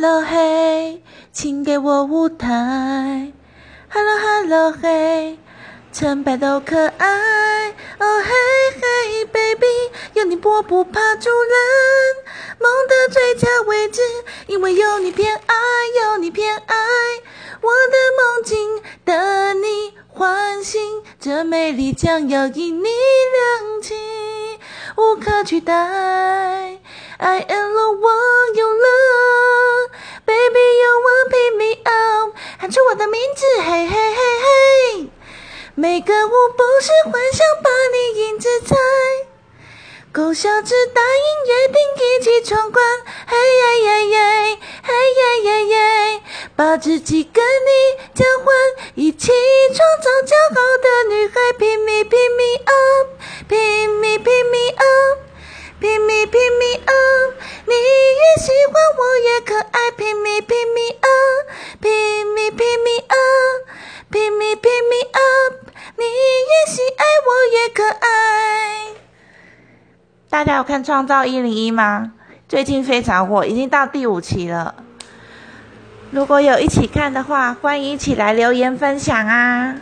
Hello 嘿，请给我舞台。Hello Hello 嘿，成败都可爱。哦嘿嘿，baby，有你我不怕主人。梦的最佳位置，因为有你偏爱，有你偏爱。我的梦境等你唤醒，这美丽将要因你亮起，无可取代。I am the one 喊出我的名字，嘿嘿嘿嘿。每个舞步是幻想把你影子在，勾小指答应约定一起闯关，嘿耶耶耶，嘿耶耶耶，把自己跟你交换，一起创造骄傲的女孩，pick me pick me up，pick me pick me up，pick me pick me up，你越喜欢我越可爱，pick me pick 我也可爱。大家有看《创造一零一》吗？最近非常火，已经到第五期了。如果有一起看的话，欢迎一起来留言分享啊！